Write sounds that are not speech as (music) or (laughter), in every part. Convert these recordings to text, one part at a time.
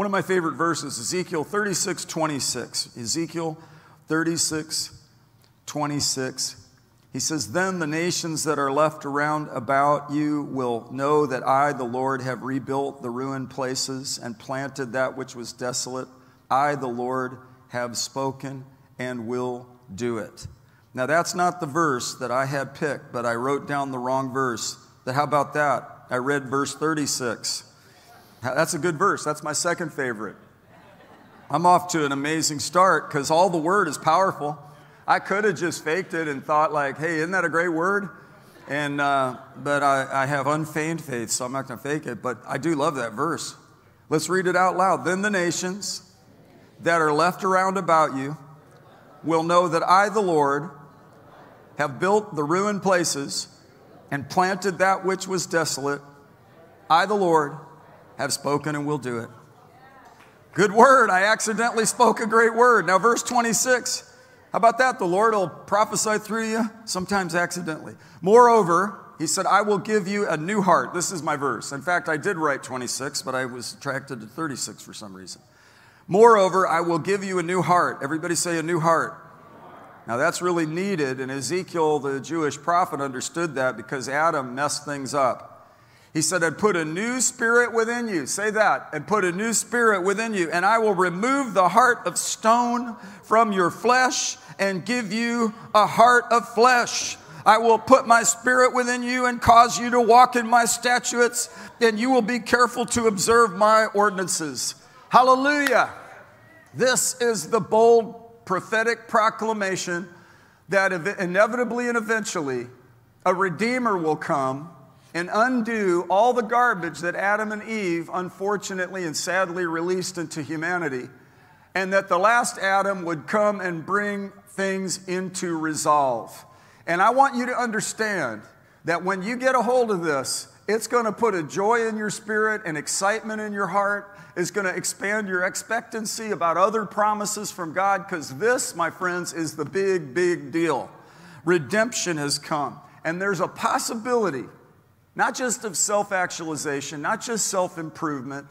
One of my favorite verses, Ezekiel 36 26. Ezekiel 36 26. He says, Then the nations that are left around about you will know that I, the Lord, have rebuilt the ruined places and planted that which was desolate. I, the Lord, have spoken and will do it. Now, that's not the verse that I had picked, but I wrote down the wrong verse. But how about that? I read verse 36. That's a good verse. That's my second favorite. I'm off to an amazing start because all the word is powerful. I could have just faked it and thought, like, hey, isn't that a great word? And, uh, but I, I have unfeigned faith, so I'm not going to fake it. But I do love that verse. Let's read it out loud. Then the nations that are left around about you will know that I, the Lord, have built the ruined places and planted that which was desolate. I, the Lord, have spoken and will do it. Good word. I accidentally spoke a great word. Now, verse 26. How about that? The Lord will prophesy through you, sometimes accidentally. Moreover, he said, I will give you a new heart. This is my verse. In fact, I did write 26, but I was attracted to 36 for some reason. Moreover, I will give you a new heart. Everybody say a new heart. Now, that's really needed, and Ezekiel, the Jewish prophet, understood that because Adam messed things up. He said, I'd put a new spirit within you. Say that. And put a new spirit within you. And I will remove the heart of stone from your flesh and give you a heart of flesh. I will put my spirit within you and cause you to walk in my statutes, and you will be careful to observe my ordinances. Hallelujah. This is the bold prophetic proclamation that inevitably and eventually a Redeemer will come and undo all the garbage that Adam and Eve unfortunately and sadly released into humanity, and that the last Adam would come and bring things into resolve. And I want you to understand that when you get a hold of this, it's going to put a joy in your spirit and excitement in your heart. It's going to expand your expectancy about other promises from God because this, my friends, is the big, big deal. Redemption has come. And there's a possibility not just of self actualization, not just self improvement.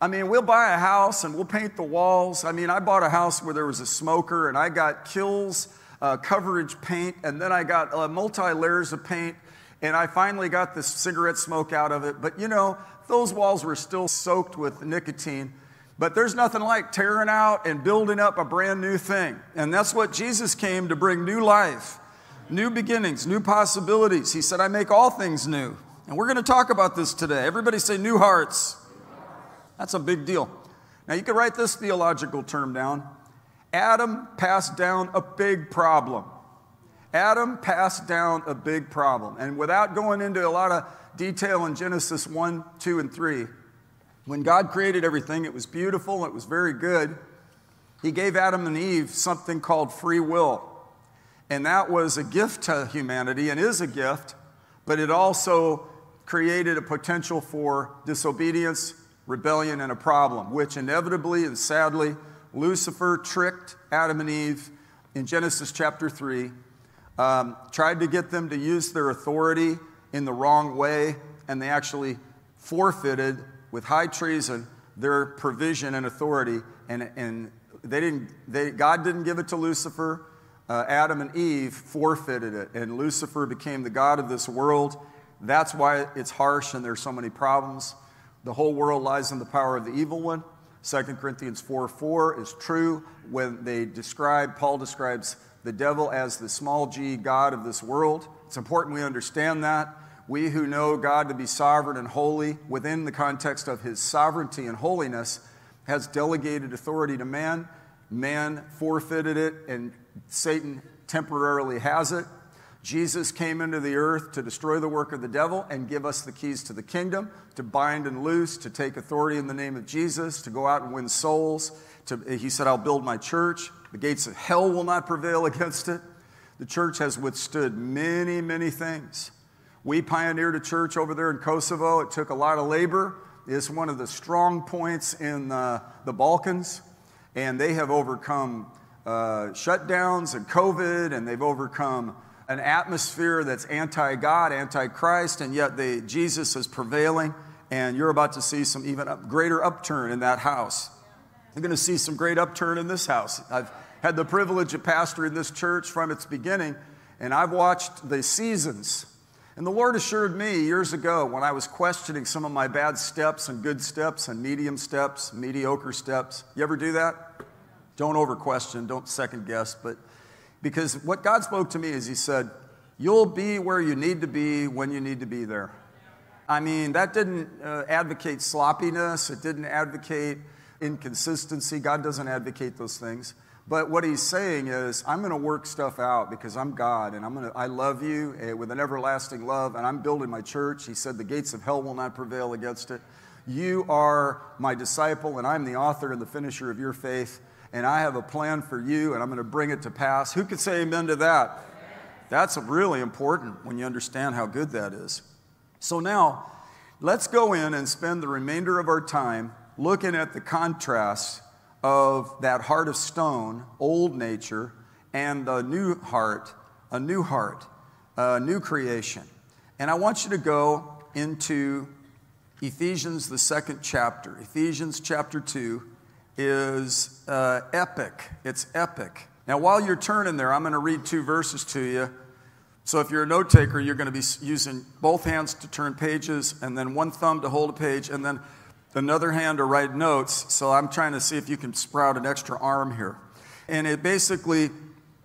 I mean, we'll buy a house and we'll paint the walls. I mean, I bought a house where there was a smoker and I got Kilz uh, coverage paint and then I got uh, multi layers of paint and I finally got the cigarette smoke out of it. But you know, those walls were still soaked with nicotine. But there's nothing like tearing out and building up a brand new thing. And that's what Jesus came to bring new life, new beginnings, new possibilities. He said, I make all things new. And we're going to talk about this today. Everybody say new hearts. That's a big deal. Now, you can write this theological term down. Adam passed down a big problem. Adam passed down a big problem. And without going into a lot of detail in Genesis 1, 2, and 3, when God created everything, it was beautiful, it was very good. He gave Adam and Eve something called free will. And that was a gift to humanity and is a gift, but it also created a potential for disobedience, rebellion, and a problem, which inevitably and sadly, Lucifer tricked Adam and Eve in Genesis chapter 3, um, tried to get them to use their authority in the wrong way, and they actually forfeited with high treason their provision and authority. And, and they didn't, they, God didn't give it to Lucifer. Uh, Adam and Eve forfeited it, and Lucifer became the God of this world that's why it's harsh and there's so many problems. The whole world lies in the power of the evil one. 2 Corinthians 4 4 is true when they describe, Paul describes the devil as the small g God of this world. It's important we understand that. We who know God to be sovereign and holy within the context of his sovereignty and holiness has delegated authority to man. Man forfeited it, and Satan temporarily has it. Jesus came into the earth to destroy the work of the devil and give us the keys to the kingdom, to bind and loose, to take authority in the name of Jesus, to go out and win souls. To, he said, I'll build my church. The gates of hell will not prevail (laughs) against it. The church has withstood many, many things. We pioneered a church over there in Kosovo. It took a lot of labor. It's one of the strong points in uh, the Balkans, and they have overcome uh, shutdowns and COVID, and they've overcome an atmosphere that's anti God, anti Christ, and yet the, Jesus is prevailing. And you're about to see some even up, greater upturn in that house. You're going to see some great upturn in this house. I've had the privilege of pastoring this church from its beginning, and I've watched the seasons. And the Lord assured me years ago when I was questioning some of my bad steps and good steps and medium steps, mediocre steps. You ever do that? Don't over question, don't second guess, but because what God spoke to me is He said, You'll be where you need to be when you need to be there. I mean, that didn't uh, advocate sloppiness, it didn't advocate inconsistency. God doesn't advocate those things. But what he's saying is, I'm going to work stuff out because I'm God and I'm going to, I love you eh, with an everlasting love and I'm building my church. He said, The gates of hell will not prevail against it. You are my disciple and I'm the author and the finisher of your faith. And I have a plan for you and I'm going to bring it to pass. Who could say amen to that? That's really important when you understand how good that is. So now, let's go in and spend the remainder of our time looking at the contrast of that heart of stone, old nature, and the new heart, a new heart, a new creation. And I want you to go into Ephesians, the second chapter. Ephesians chapter 2 is uh, epic. It's epic. Now, while you're turning there, I'm going to read two verses to you so if you're a note taker, you're going to be using both hands to turn pages and then one thumb to hold a page and then another hand to write notes. So I'm trying to see if you can sprout an extra arm here. And it basically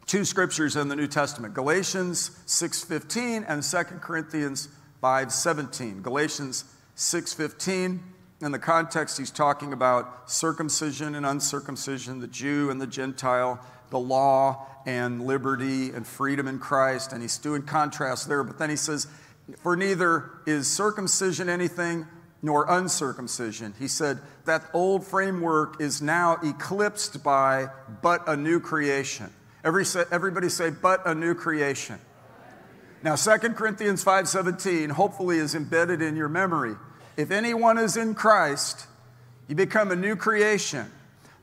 two scriptures in the New Testament, Galatians 6:15 and 2 Corinthians 5:17. Galatians 6:15 in the context he's talking about circumcision and uncircumcision, the Jew and the Gentile, the law and liberty and freedom in Christ, and he's doing contrast there. But then he says, For neither is circumcision anything nor uncircumcision. He said, That old framework is now eclipsed by but a new creation. Every, everybody say, but a new creation. Now, 2 Corinthians 5:17 hopefully is embedded in your memory. If anyone is in Christ, you become a new creation.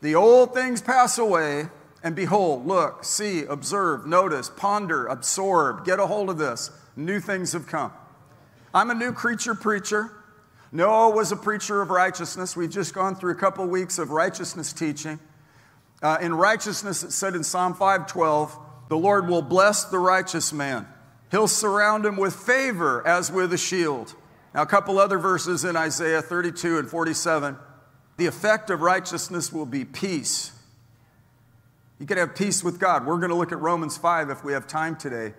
The old things pass away, and behold, look, see, observe, notice, ponder, absorb, get a hold of this. New things have come. I'm a new creature preacher. Noah was a preacher of righteousness. We've just gone through a couple weeks of righteousness teaching. Uh, in righteousness, it said in Psalm 512, the Lord will bless the righteous man. He'll surround him with favor as with a shield. Now, a couple other verses in Isaiah 32 and 47. The effect of righteousness will be peace you can have peace with God. We're going to look at Romans 5 if we have time today.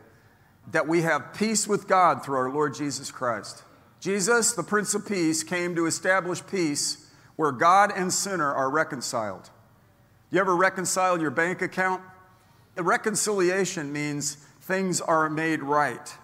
That we have peace with God through our Lord Jesus Christ. Jesus, the Prince of Peace, came to establish peace where God and sinner are reconciled. You ever reconcile your bank account? Reconciliation means things are made right.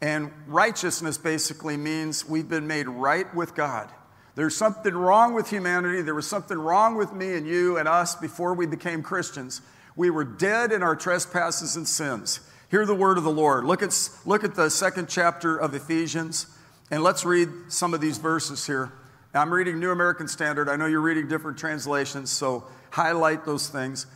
And righteousness basically means we've been made right with God. There's something wrong with humanity. There was something wrong with me and you and us before we became Christians. We were dead in our trespasses and sins. Hear the word of the Lord. Look at, look at the second chapter of Ephesians, and let's read some of these verses here. I'm reading New American Standard. I know you're reading different translations, so highlight those things.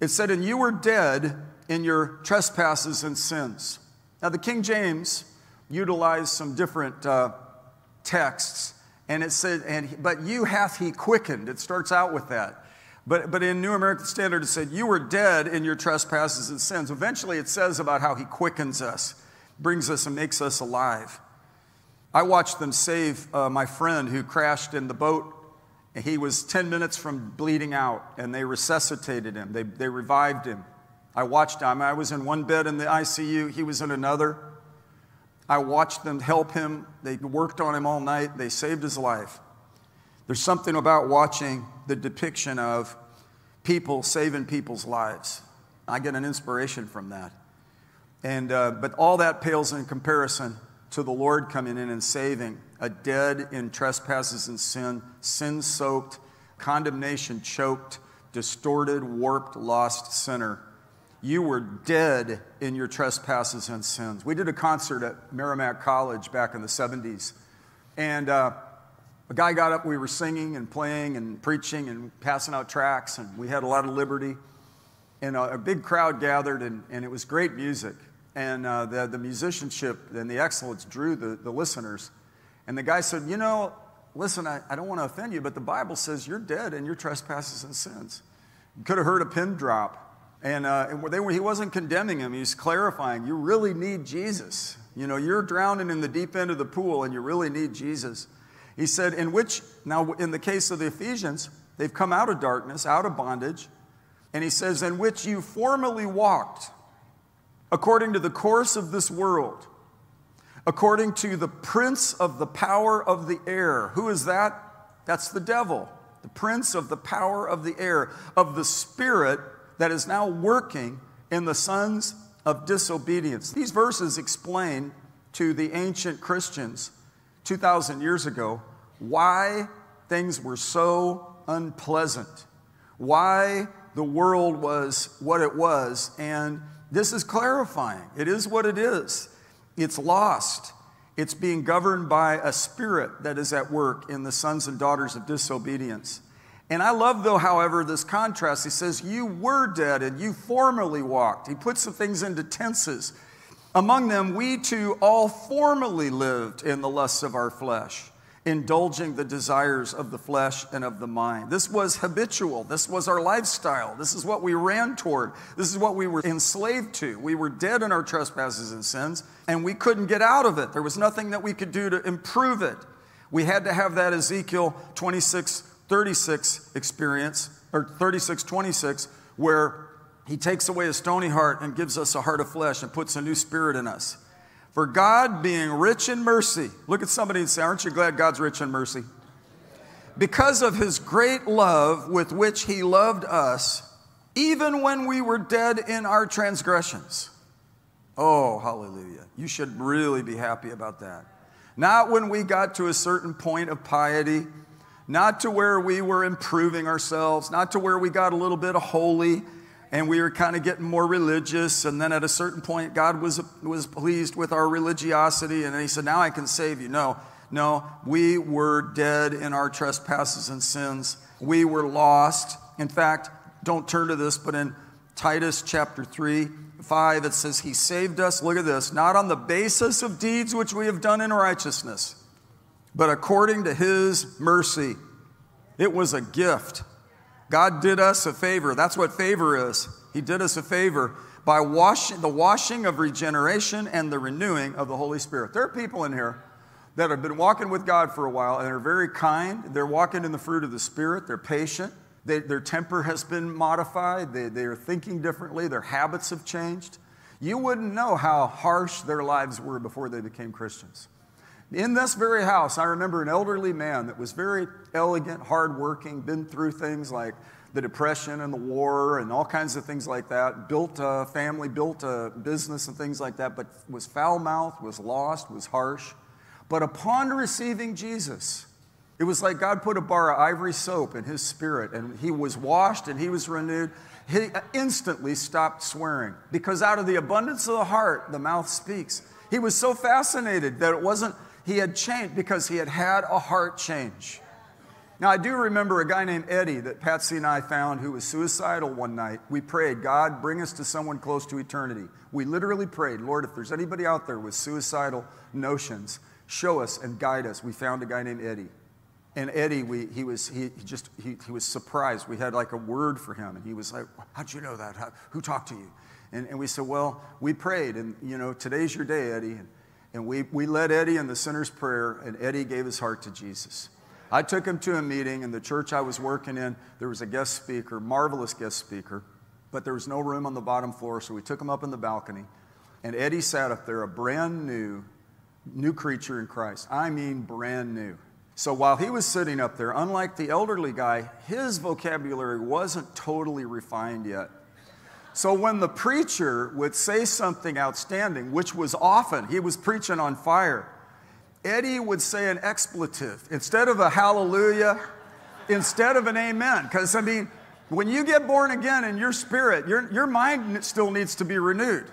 It said, And you were dead in your trespasses and sins. Now, the King James utilized some different uh, texts and it said, and, but you hath he quickened. It starts out with that. But, but in New American Standard, it said, You were dead in your trespasses and sins. Eventually, it says about how he quickens us, brings us, and makes us alive. I watched them save uh, my friend who crashed in the boat. He was 10 minutes from bleeding out, and they resuscitated him, they, they revived him. I watched him. I was in one bed in the ICU, he was in another. I watched them help him. They worked on him all night. They saved his life. There's something about watching the depiction of people saving people's lives. I get an inspiration from that. And, uh, but all that pales in comparison to the Lord coming in and saving a dead in trespasses and sin, sin soaked, condemnation choked, distorted, warped, lost sinner you were dead in your trespasses and sins. We did a concert at Merrimack College back in the 70s. And uh, a guy got up, we were singing and playing and preaching and passing out tracts, and we had a lot of liberty. And a, a big crowd gathered, and, and, it was great music. And uh, the, the musicianship and the excellence drew the, the listeners. And the guy said, You know, listen, I, I don't want to offend you, but the Bible says you're dead in your trespasses and sins. You could have heard a pin drop. And, uh, and were, he wasn't condemning him, he was clarifying, you really need Jesus. You know, you're drowning in the deep end of the pool and you really need Jesus. He said, in which, now in the case of the Ephesians, they've come out of darkness, out of bondage. And he says, in which you formerly walked according to the course of this world, according to the prince of the power of the air. Who is that? That's the devil, the prince of the power of the air, of the spirit that is now working in the sons of disobedience. These verses explain to the ancient Christians 2,000 years ago why things were so unpleasant, why the world was what it was. And this is clarifying. It is what it is. It's lost. It's being governed by a spirit that is at work in the sons and daughters of disobedience. And I love, though, however, this contrast. He says, You were dead and you formerly walked. He puts the things into tenses. Among them, we too all formerly lived in the lusts of our flesh, indulging the desires of the flesh and of the mind. This was habitual. This was our lifestyle. This is what we ran toward. This is what we were enslaved to. We were dead in our trespasses and sins, and we couldn't get out of it. There was nothing that we could do to improve it. We had to have that Ezekiel 26 36 experience, or 36 26, where he takes away a stony heart and gives us a heart of flesh and puts a new spirit in us. For God being rich in mercy, look at somebody and say, Aren't you glad God's rich in mercy? Because of his great love with which he loved us, even when we were dead in our transgressions. Oh, hallelujah. You should really be happy about that. Not when we got to a certain point of piety not to where we were improving ourselves, not to where we got a little bit of holy and we were kind of getting more religious. And then at a certain point, God was, was pleased with our religiosity and He said, Now I can save you. No, no, we were dead in our trespasses and sins. We were lost. In fact, don't turn to this, but in Titus chapter 3, 5, it says, He saved us, look at this, not on the basis of deeds which we have done in righteousness but according to his mercy. It was a gift. God did us a favor. That's what favor is. He did us a favor by washing the washing of regeneration and the renewing of the Holy Spirit. There are people in here that have been walking with God for a while and are very kind. They're walking in the fruit of the Spirit. They're patient. They, their temper has been modified. They, they are thinking differently. Their habits have changed. You wouldn't know how harsh their lives were before they became Christians. In this very house, I remember an elderly man that was very elegant, hardworking, been through things like the Depression and the war and all kinds of things like that, built a family, built a business and things like that, but was foul mouthed, was lost, was harsh. But upon receiving Jesus, it was like God put a bar of ivory soap in his spirit, and he was washed and he was renewed. He instantly stopped swearing because out of the abundance of the heart, the mouth speaks. He was so fascinated that it wasn't he had changed because he had had a heart change. Now, I do remember a guy named Eddie that Patsy and I found who was suicidal one night. We prayed, God, bring us to someone close to eternity. We literally prayed, Lord, if there's anybody out there with suicidal notions, show us and guide us. We found a guy named Eddie. And Eddie, we, he was he, he just he, he was surprised. We had like a word for him, and he was like, "How'd you know that? How, who talked to you?" And, and we said, "Well, we prayed, and you know, today's your day, Eddie." And, and we, we led Eddie in the sinner's prayer, and Eddie gave his heart to Jesus. I took him to a meeting in the church I was working in. There was a guest speaker, marvelous guest speaker, but there was no room on the bottom floor, so we took him up in the balcony. And Eddie sat up there, a brand new, new creature in Christ. I mean, brand new. So while he was sitting up there, unlike the elderly guy, his vocabulary wasn't totally refined yet. So when the preacher would say something outstanding, which was often, he was preaching on fire, Eddie would say an expletive instead of a hallelujah, instead of an amen. Because, I mean, when you get born again in your spirit, your, your mind still needs to be renewed.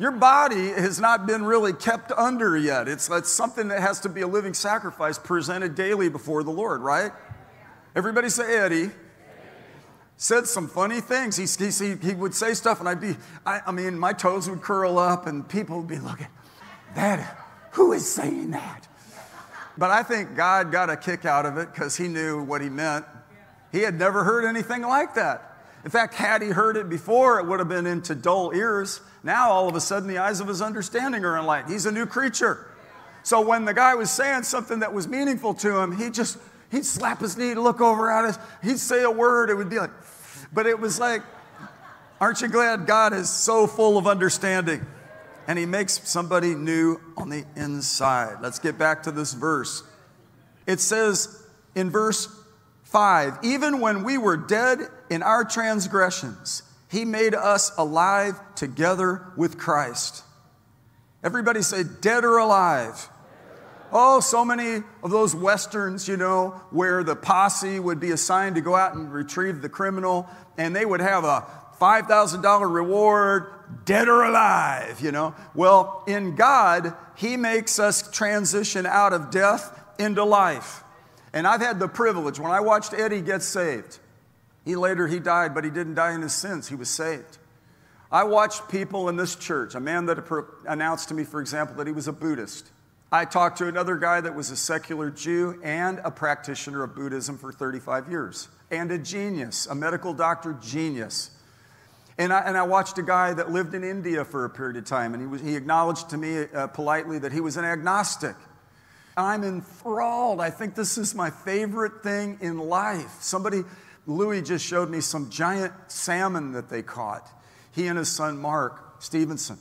Your body has not been really kept under yet. It's, it's something that has to be a living sacrifice presented daily before the Lord, right? Everybody say Eddie said some funny things. He, he, he would say stuff, and I'd be, I, I mean, my toes would curl up, and people would be looking, that, who is saying that? But I think God got a kick out of it because he knew what he meant. He had never heard anything like that. In fact, had he heard it before, it would have been into dull ears. Now, all of a sudden, the eyes of his understanding are enlightened. He's a new creature. So when the guy was saying something that was meaningful to him, he just, he'd slap his knee, look over at us, he'd say a word, it would be like, but it was like, aren't you glad God is so full of understanding? And he makes somebody new on the inside. Let's get back to this verse. It says in verse 5 Even when we were dead in our transgressions, he made us alive together with Christ. Everybody say, dead or alive. Oh, so many of those westerns, you know, where the posse would be assigned to go out and retrieve the criminal, and they would have a $5,000 reward, dead or alive, you know. Well, in God, He makes us transition out of death into life. And I've had the privilege, when I watched Eddie get saved, he later, he died, but he didn't die in his sins. He was saved. I watched people in this church, a man that announced to me, for example, that he was a Buddhist. I talked to another guy that was a secular Jew and a practitioner of Buddhism for 35 years, and a genius, a medical doctor genius. And I, and I watched a guy that lived in India for a period of time, and he, was, he acknowledged to me uh, politely that he was an agnostic. I'm enthralled. I think this is my favorite thing in life. Somebody, Louis just showed me some giant salmon that they caught. He and his son Mark Stevenson.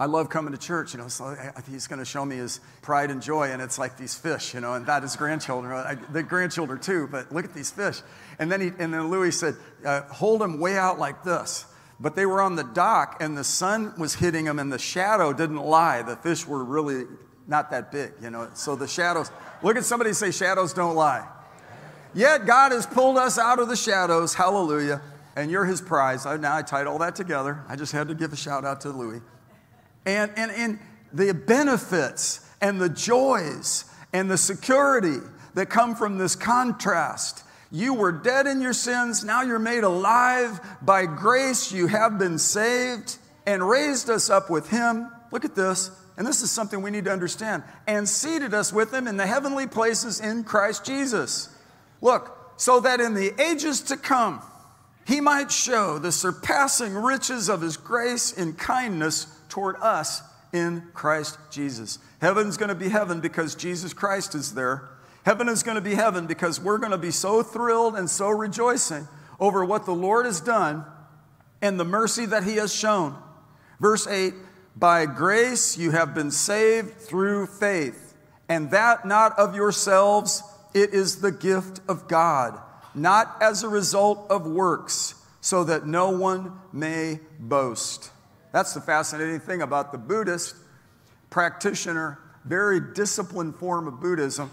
I love coming to church, you know, so he's going to show me his pride and joy, and it's like these fish, you know, and that is grandchildren, I, the grandchildren too, but look at these fish. And then, he, and then Louis said, uh, hold them way out like this. But they were on the dock, and the sun was hitting them, and the shadow didn't lie. The fish were really not that big, you know, so the shadows, look at somebody say, shadows don't lie. Yet God has pulled us out of the shadows, hallelujah, and you're his prize. Now I tied all that together. I just had to give a shout out to Louis and, and, and the benefits and the joys and the security that come from this contrast. You were dead in your sins, now you're made alive. By grace, you have been saved and raised us up with Him. Look at this, and this is something we need to understand and seated us with Him in the heavenly places in Christ Jesus. Look, so that in the ages to come, He might show the surpassing riches of His grace in kindness toward us in Christ Jesus. Heaven's going to be heaven because Jesus Christ is there. Heaven is going to be heaven because we're going to be so thrilled and so rejoicing over what the Lord has done and the mercy that He has shown. Verse 8 By grace you have been saved through faith, and that not of yourselves, it is the gift of God, not as a result of works, so that no one may boast. That's the fascinating thing about the Buddhist practitioner, very disciplined form of Buddhism.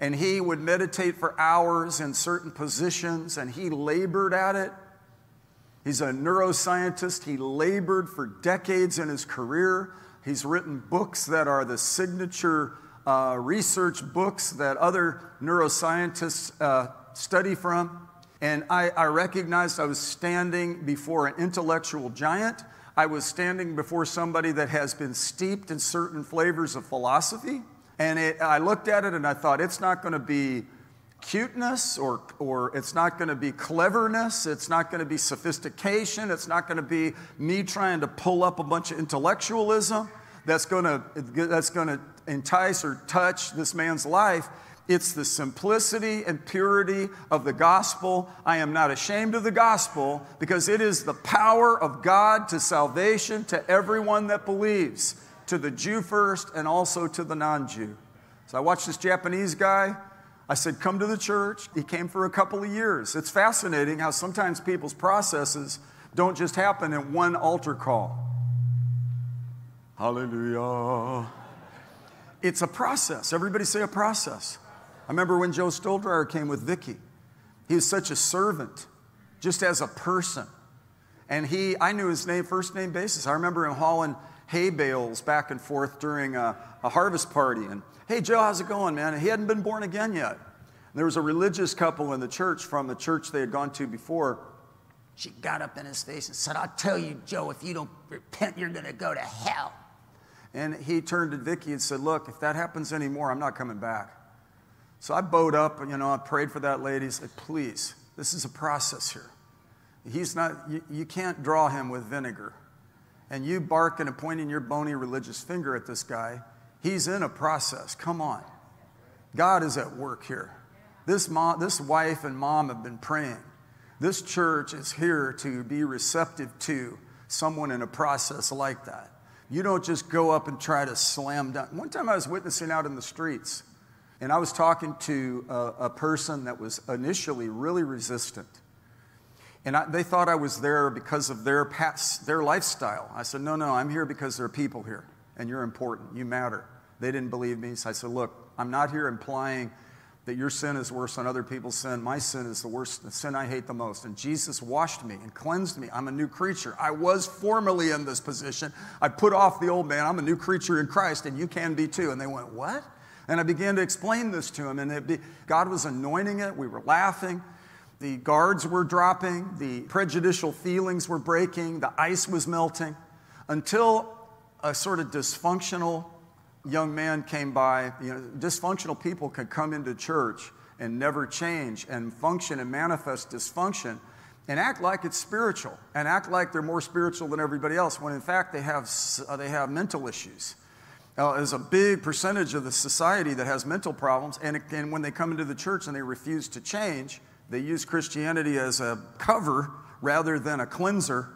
And he would meditate for hours in certain positions and he labored at it. He's a neuroscientist. He labored for decades in his career. He's written books that are the signature uh, research books that other neuroscientists uh, study from. And I, I recognized I was standing before an intellectual giant I was standing before somebody that has been steeped in certain flavors of philosophy. And it, I looked at it and I thought, it's not going to be cuteness or, or it's not going to be cleverness. It's not going to be sophistication. It's not going to be me trying to pull up a bunch of intellectualism that's going to, that's going to entice or touch this man's life. It's the simplicity and purity of the gospel. I am not ashamed of the gospel because it is the power of God to salvation to everyone that believes, to the Jew first and also to the non Jew. So I watched this Japanese guy. I said, Come to the church. He came for a couple of years. It's fascinating how sometimes people's processes don't just happen in one altar call. Hallelujah. It's a process. Everybody say a process. I remember when Joe Stoldryer came with Vicky. He was such a servant, just as a person. And he, I knew his name, first name basis. I remember him hauling hay bales back and forth during a, a harvest party. And, hey, Joe, how's it going, man? And he hadn't been born again yet. And there was a religious couple in the church from the church they had gone to before. She got up in his face and said, I'll tell you, Joe, if you don't repent, you're going to go to hell. And he turned to Vicky and said, Look, if that happens anymore, I'm not coming back. So I bowed up, you know, I prayed for that lady. Said, Please, this is a process here. He's not, you, you can't draw him with vinegar. And you barking and pointing your bony religious finger at this guy, he's in a process. Come on. God is at work here. This, mom, this wife and mom have been praying. This church is here to be receptive to someone in a process like that. You don't just go up and try to slam down. One time I was witnessing out in the streets, and I was talking to a, a person that was initially really resistant. And I, they thought I was there because of their, past, their lifestyle. I said, No, no, I'm here because there are people here, and you're important. You matter. They didn't believe me. So I said, Look, I'm not here implying that your sin is worse than other people's sin. My sin is the worst, the sin I hate the most. And Jesus washed me and cleansed me. I'm a new creature. I was formerly in this position. I put off the old man. I'm a new creature in Christ, and you can be too. And they went, What? And I began to explain this to him, and be, God was anointing it. We were laughing. The guards were dropping. The prejudicial feelings were breaking. The ice was melting until a sort of dysfunctional young man came by. You know, dysfunctional people can come into church and never change and function and manifest dysfunction and act like it's spiritual and act like they're more spiritual than everybody else when in fact they have, uh, they have mental issues. Uh, there's a big percentage of the society that has mental problems, and, and when they come into the church and they refuse to change, they use Christianity as a cover rather than a cleanser.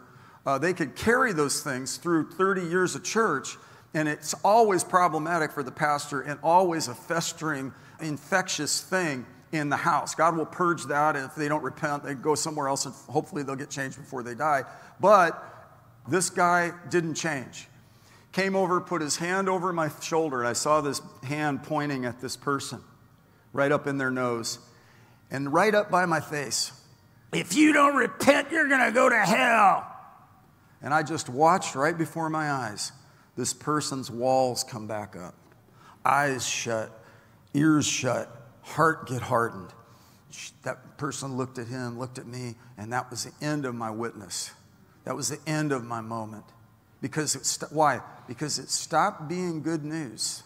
Uh, they could carry those things through 30 years of church and it's always problematic for the pastor and always a festering, infectious thing in the house. God will purge that, and if they don't repent, they go somewhere else, and hopefully they'll get changed before they die. But this guy didn't change. Came over, put his hand over my shoulder, and I saw this hand pointing at this person right up in their nose and right up by my face. If you don't repent, you're going to go to hell. And I just watched right before my eyes this person's walls come back up. Eyes shut, ears shut, heart get hardened. That person looked at him, looked at me, and that was the end of my witness. That was the end of my moment. Because it st- why? Because it stopped being good news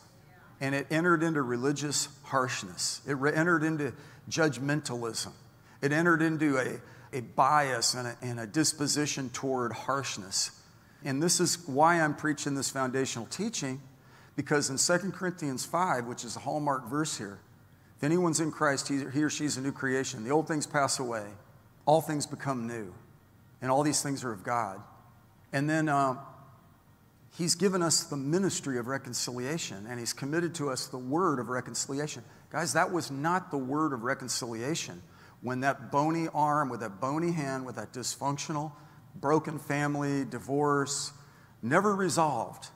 and it entered into religious harshness. It re- entered into judgmentalism. It entered into a, a bias and a, and a disposition toward harshness. And this is why I'm preaching this foundational teaching, because in 2 Corinthians 5, which is a hallmark verse here, if anyone's in Christ, he, he or she's a new creation. The old things pass away, all things become new, and all these things are of God. And then uh, He's given us the ministry of reconciliation, and He's committed to us the word of reconciliation. Guys, that was not the word of reconciliation when that bony arm, with that bony hand, with that dysfunctional, broken family, divorce, never resolved.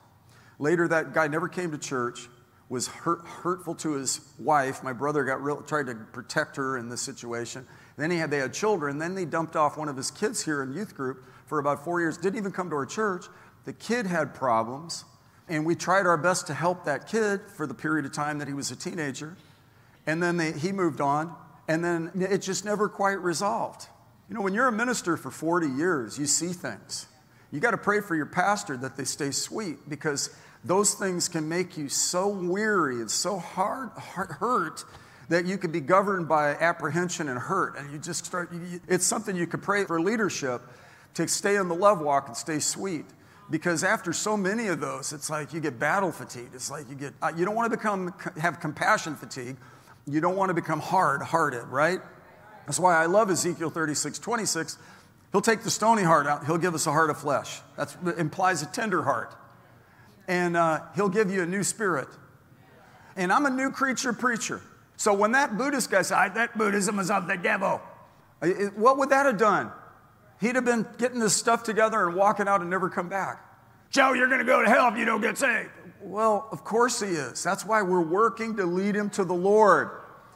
Later, that guy never came to church, was hurt, hurtful to his wife. My brother got real, tried to protect her in this situation. Then he had, they had children. Then they dumped off one of his kids here in youth group for about four years. Didn't even come to our church. The kid had problems, and we tried our best to help that kid for the period of time that he was a teenager. And then they, he moved on, and then it just never quite resolved. You know, when you're a minister for 40 years, you see things. You got to pray for your pastor that they stay sweet because those things can make you so weary and so hard, hurt that you could be governed by apprehension and hurt. And you just start, it's something you could pray for leadership to stay in the love walk and stay sweet. Because after so many of those, it's like you get battle fatigue. It's like you get, uh, you don't want to become, have compassion fatigue. You don't want to become hard hearted, right? That's why I love Ezekiel 36, 26. He'll take the stony heart out, he'll give us a heart of flesh. That implies a tender heart. And uh, he'll give you a new spirit. And I'm a new creature preacher. So when that Buddhist guy said, that Buddhism is of the devil, what would that have done? He'd have been getting this stuff together and walking out and never come back. Joe, you're going to go to hell if you don't get saved. Well, of course he is. That's why we're working to lead him to the Lord.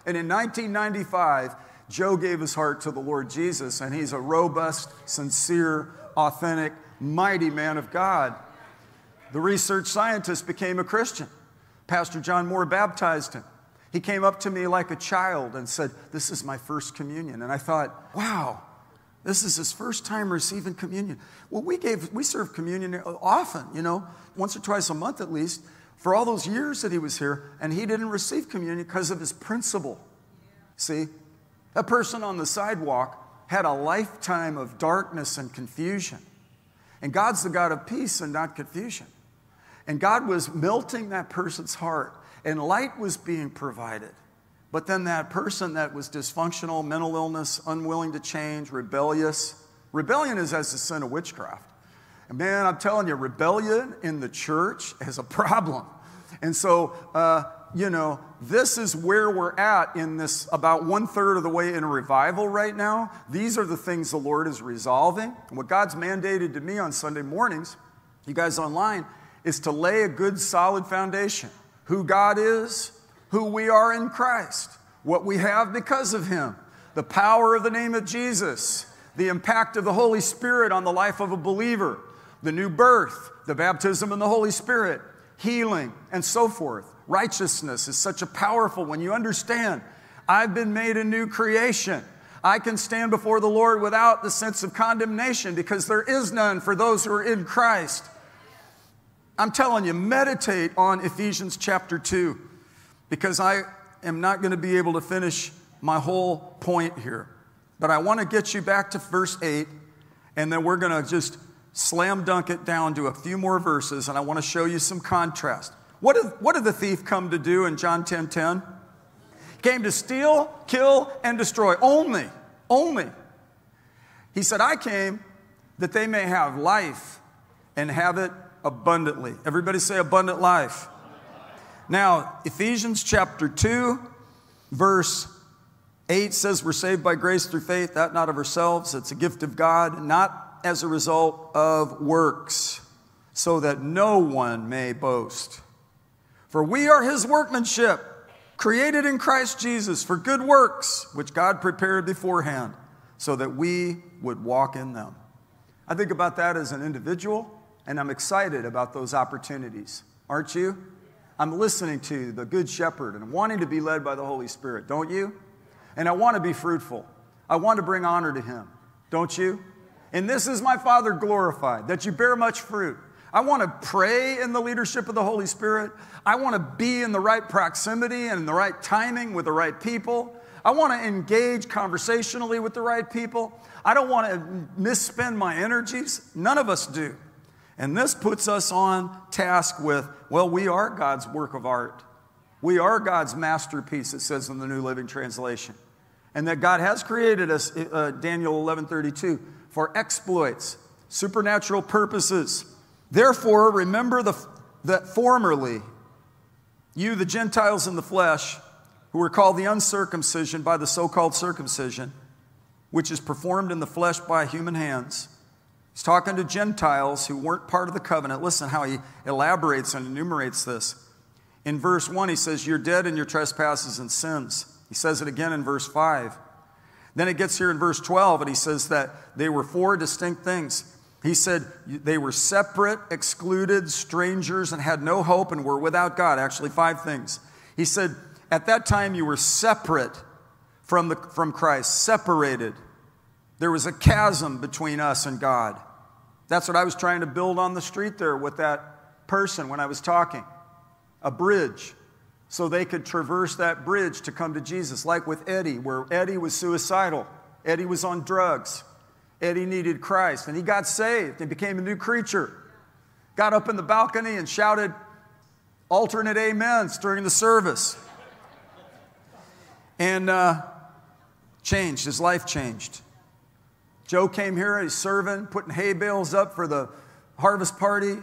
And in 1995, Joe gave his heart to the Lord Jesus, and he's a robust, sincere, authentic, mighty man of God. The research scientist became a Christian. Pastor John Moore baptized him. He came up to me like a child and said, This is my first communion. And I thought, wow, This is his first time receiving communion. Well, we gave, we served communion often, you know, once or twice a month at least, for all those years that he was here, and he didn't receive communion because of his principle. See, a person on the sidewalk had a lifetime of darkness and confusion. And God's the God of peace and not confusion. And God was melting that person's heart, and light was being provided. But then that person that was dysfunctional, mental illness, unwilling to change, rebellious, rebellion is as the sin of witchcraft. And man, I'm telling you, rebellion in the church is a (laughs) problem. And so, uh, you know, this is where we're at in this about one third of the way in a revival right now. These are the things the Lord is resolving. And what God's mandated to me on Sunday mornings, you guys online, is to lay a good solid foundation. Who God is, who we are in Christ, what we have because of Him, the power of the name of Jesus, the impact of the Holy Spirit on the life of a believer, the new birth, the baptism in the Holy Spirit, healing, and so forth. Righteousness is such a powerful when you understand I've been made a new creation. I can stand before the Lord without the sense of condemnation because there is none for those who are in Christ. I'm telling you, meditate on Ephesians chapter 2 because I am not going to be able to finish my whole point here. But I want to get you back to verse 8, and then we're going to just slam dunk it down to a few more verses, and I want to show you some contrast. What did, what did the thief come to do in John 10 10? He came to steal, kill, and destroy. Only, only. He said, I came that they may have life and have it abundantly. Everybody say abundant life. Now, Ephesians chapter 2, verse 8 says, We're saved by grace through faith, that not of ourselves. It's a gift of God, not as a result of works, so that no one may boast. For we are his workmanship, created in Christ Jesus for good works, which God prepared beforehand, so that we would walk in them. I think about that as an individual, and I'm excited about those opportunities. Aren't you? I'm listening to the Good Shepherd and wanting to be led by the Holy Spirit, don't you? And I want to be fruitful. I want to bring honor to Him, don't you? And this is my Father glorified, that you bear much fruit. I want to pray in the leadership of the Holy Spirit. I want to be in the right proximity and in the right timing with the right people. I want to engage conversationally with the right people. I don't want to misspend my energies. None of us do. And this puts us on task with, well, we are God's work of art. We are God's masterpiece, it says in the New Living Translation. And that God has created us, uh, Daniel 11 32, for exploits, supernatural purposes. Therefore, remember the, that formerly, you, the Gentiles in the flesh, who were called the uncircumcision by the so called circumcision, which is performed in the flesh by human hands, He's talking to Gentiles who weren't part of the covenant. Listen how he elaborates and enumerates this. In verse 1, he says, You're dead in your trespasses and sins. He says it again in verse 5. Then it gets here in verse 12, and he says that they were four distinct things. He said they were separate, excluded, strangers, and had no hope and were without God. Actually, five things. He said, At that time, you were separate from, the, from Christ, separated. There was a chasm between us and God. That's what I was trying to build on the street there with that person when I was talking. A bridge so they could traverse that bridge to come to Jesus, like with Eddie, where Eddie was suicidal. Eddie was on drugs. Eddie needed Christ, and he got saved and became a new creature. Got up in the balcony and shouted alternate amens during the service. And uh, changed, his life changed. Joe came here, he's serving, putting hay bales up for the harvest party.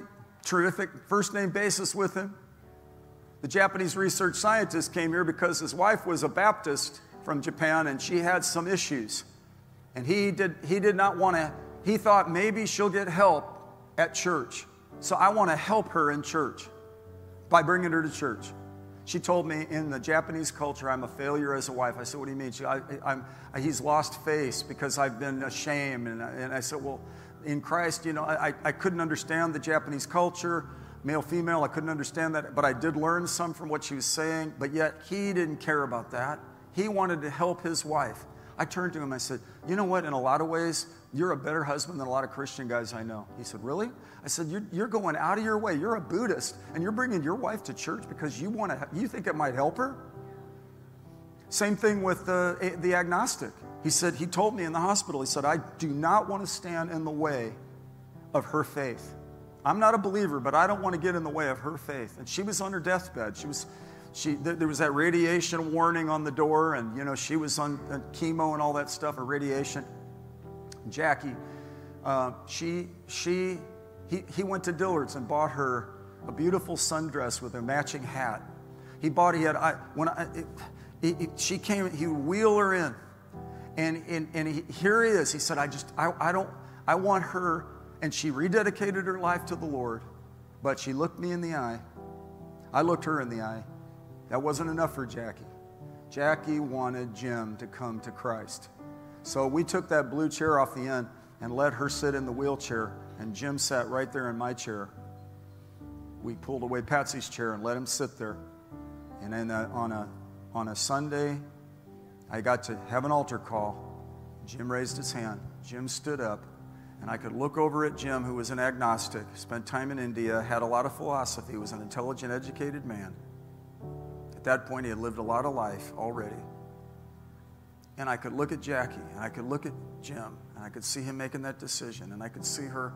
Terrific first name basis with him. The Japanese research scientist came here because his wife was a Baptist from Japan and she had some issues. And he did, he did not want to, he thought maybe she'll get help at church. So I want to help her in church by bringing her to church. She told me in the Japanese culture, I'm a failure as a wife. I said, What do you mean? She, I, I'm, he's lost face because I've been ashamed. And, and I said, Well, in Christ, you know, I, I couldn't understand the Japanese culture, male, female. I couldn't understand that, but I did learn some from what she was saying. But yet, he didn't care about that. He wanted to help his wife. I turned to him, I said, You know what? In a lot of ways, you're a better husband than a lot of Christian guys I know. He said, Really? I said, You're, you're going out of your way. You're a Buddhist, and you're bringing your wife to church because you, want to, you think it might help her? Same thing with the, the agnostic. He said, He told me in the hospital, He said, I do not want to stand in the way of her faith. I'm not a believer, but I don't want to get in the way of her faith. And she was on her deathbed. She was, she, there was that radiation warning on the door, and you know she was on uh, chemo and all that stuff, or radiation. Jackie, uh, she, she, he, he went to Dillard's and bought her a beautiful sundress with a matching hat. He bought, he had, I, when I, it, it, it, she came, he would wheel her in, and, and, and he, here he is. He said, I just, I, I don't, I want her and she rededicated her life to the Lord, but she looked me in the eye. I looked her in the eye. That wasn't enough for Jackie. Jackie wanted Jim to come to Christ. So we took that blue chair off the end and let her sit in the wheelchair, and Jim sat right there in my chair. We pulled away Patsy's chair and let him sit there. And then uh, on, a, on a Sunday, I got to have an altar call. Jim raised his hand. Jim stood up and I could look over at Jim, who was an agnostic, spent time in India, had a lot of philosophy, was an intelligent, educated man. At that point, he had lived a lot of life already. And I could look at Jackie, and I could look at Jim, and I could see him making that decision, and I could see her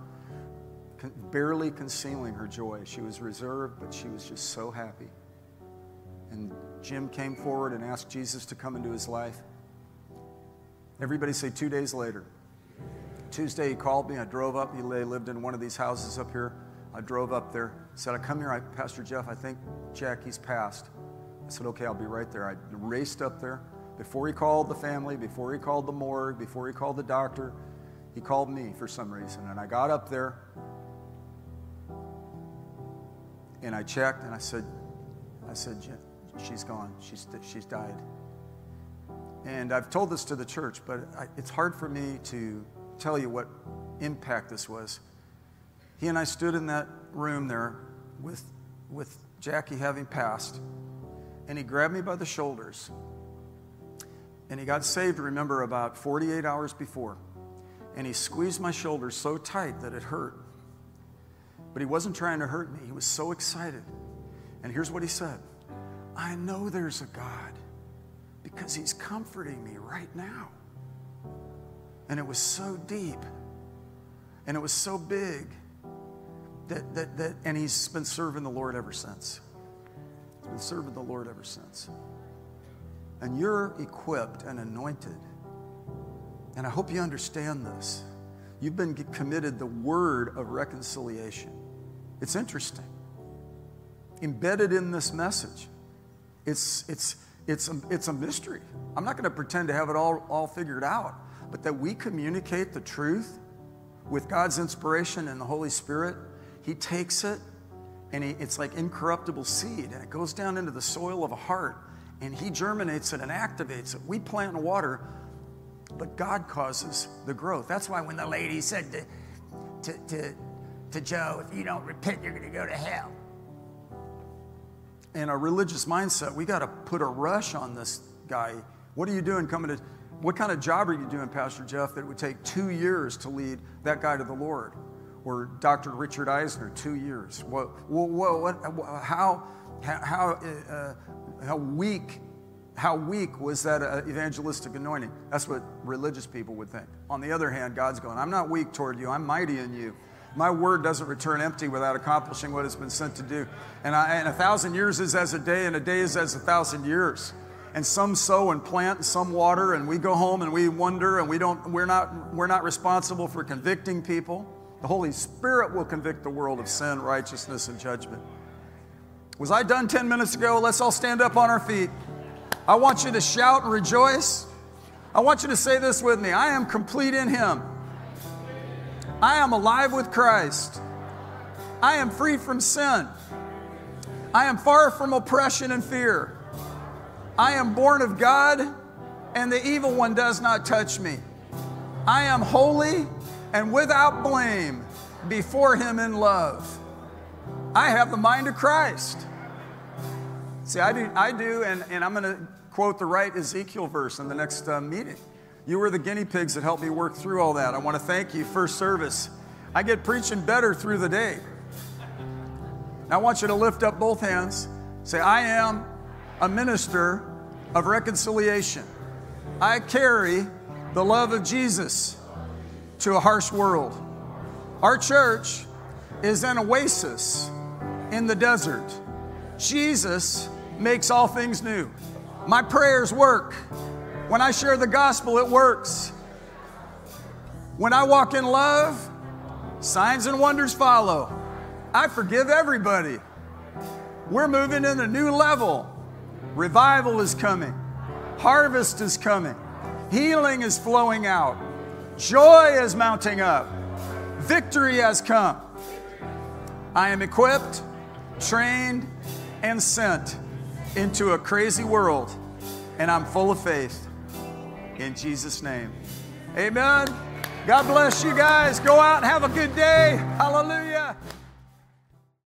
barely concealing her joy. She was reserved, but she was just so happy. And Jim came forward and asked Jesus to come into his life. Everybody say two days later. Tuesday, he called me. I drove up. He lived in one of these houses up here. I drove up there. Said, I come here. I, Pastor Jeff, I think Jackie's passed. I said, okay, I'll be right there. I raced up there. Before he called the family, before he called the morgue, before he called the doctor, he called me for some reason. And I got up there and I checked and I said, I said, she's gone. She's, she's died. And I've told this to the church, but I, it's hard for me to tell you what impact this was. He and I stood in that room there with, with Jackie having passed, and he grabbed me by the shoulders. And he got saved, remember, about 48 hours before. And he squeezed my shoulders so tight that it hurt. But he wasn't trying to hurt me, he was so excited. And here's what he said I know there's a God because he's comforting me right now. And it was so deep and it was so big that, that, that and he's been serving the Lord ever since. He's been serving the Lord ever since. And you're equipped and anointed. And I hope you understand this. You've been committed the word of reconciliation. It's interesting. Embedded in this message, it's, it's, it's, a, it's a mystery. I'm not going to pretend to have it all, all figured out but that we communicate the truth with God's inspiration and the Holy Spirit. He takes it and he, it's like incorruptible seed and it goes down into the soil of a heart and He germinates it and activates it. We plant water, but God causes the growth. That's why when the lady said to, to, to, to Joe, if you don't repent, you're going to go to hell. In a religious mindset, we got to put a rush on this guy. What are you doing coming to what kind of job are you doing, Pastor Jeff, that it would take two years to lead that guy to the Lord? Or Dr. Richard Eisner, two years. What, what, what, how, how, uh, how weak how weak was that uh, evangelistic anointing? That's what religious people would think. On the other hand, God's going, I'm not weak toward you, I'm mighty in you. My word doesn't return empty without accomplishing what it's been sent to do. And, I, and a thousand years is as a day, and a day is as a thousand years and some sow and plant and some water and we go home and we wonder and we don't we're not we're not responsible for convicting people the holy spirit will convict the world of sin righteousness and judgment was i done 10 minutes ago? Let's all stand up on our feet. I want you to shout and rejoice. I want you to say this with me. I am complete in him. I am alive with christ. I am free from sin. I am far from oppression and fear. I am born of God, and the evil one does not touch me. I am holy and without blame before Him in love. I have the mind of Christ. See, I do, I do and, and I'm going to quote the right Ezekiel verse in the next uh, meeting. You were the guinea pigs that helped me work through all that. I want to thank you. First service. I get preaching better through the day. Now I want you to lift up both hands. Say, I am a minister of reconciliation. I carry the love of Jesus to a harsh world. Our church is an oasis in the desert. Jesus makes all things new. My prayers work. When I share the gospel, it works. When I walk in love, signs and wonders follow. I forgive everybody. We're moving in a new level. Revival is coming, harvest is coming, healing is flowing out, joy is mounting up, victory has come. I am equipped, trained, and sent into a crazy world, and I'm full of faith. In Jesus' name. Amen. God bless you guys. Go out and have a good day. Hallelujah.